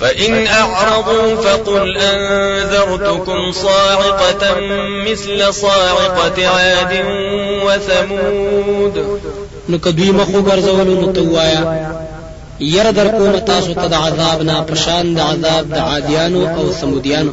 فإن أعرضوا فقل أنذرتكم صاعقة مثل صاعقة عاد وثمود نو که دوی مخ وګرځولو نو ته ووایه یره در کومه تاسو ته د عذاب نه په شان د عذاب د عادیانو او ثمودیانو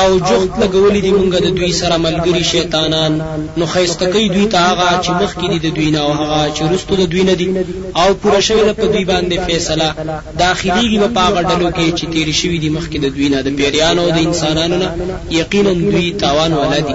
او جفت لګولي دي مونږ د دوی سره ملګري شیطانان نو خیسته کوي دوی ته هغه چې مخکې دي د دوی نه او هغه چې رستو د دوی نه دي او پوره شوی ده په دوی باندې فیصله داخليږي په هغه ډلو کې چې تیر شوی دي مخکې د دوی نه د پیریانو او د انسانانو نه یقینا دوی تاوان ولدي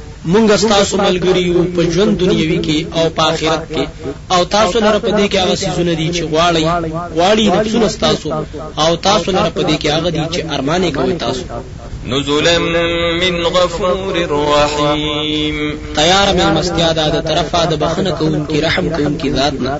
مونږ ستاسو ملګری یو په ژوند دنیوي کې او په آخرت کې او تاسو لره په دې کې هغه سيزونه دي چې غواړي غواړي نفسونه ستاسو او تاسو لره په دې کې هغه دي چې ارمانې کوي تاسو نزلا من غفور رحیم تیار مې مستیا ده د طرفه د بخنه کوونکی رحم کوونکی ذات نه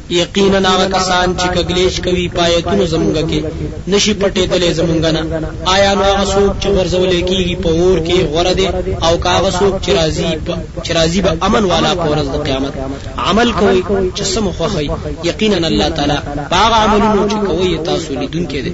یقینا هغه کسان چې کګلیچ کوي پایتونو زمونږ کې نشي پټېدلې زمونږ نه آیا نو هغه څوک چې غرزول کیږي په اور کې غره دي او کاغه څوک چې راضي چې راضي به امن والا په ورځ د قیامت عمل کوي چې سم خوخي یقینا الله تعالی باغ عملونو چې کوي تاسو لیدونکو دي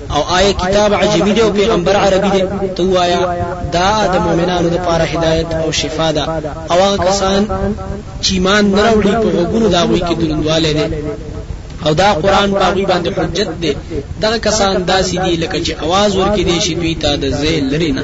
او آیا کتاب عجمی دی او پیغمبر عربی دی ته وایا دا د مؤمنانو لپاره هدایت او شفا ده او هغه کسان چې ایمان نه راوړي په غوګونو دا وی کې دروندواله دي او دا قران باغی باندې حجت دی دغه کسان داسې دي لکه چې आवाज ورکې دي شي دوی ته د زیل لري نه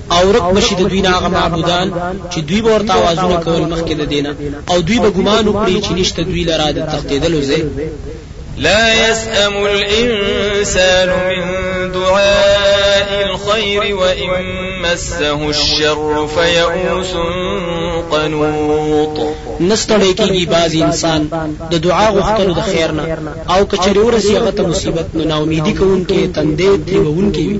او ورک به شي د دوی نه هغه معبودان چې دوی به ورته اوازونه کول مخکې د دینه او دوی به ګمان وکړي چې نشته دوی لره د تختیدلو ځای لا يسأم الإنسان من دعاء الخير وإن مسه الشر فيئوس قنوط نستړی کیږي باز انسان د دعا غوښتلو د خیر نه او کچری ورسی هغه ته مصیبت نو نا امیدی کوونکې تندې تریوونکې وي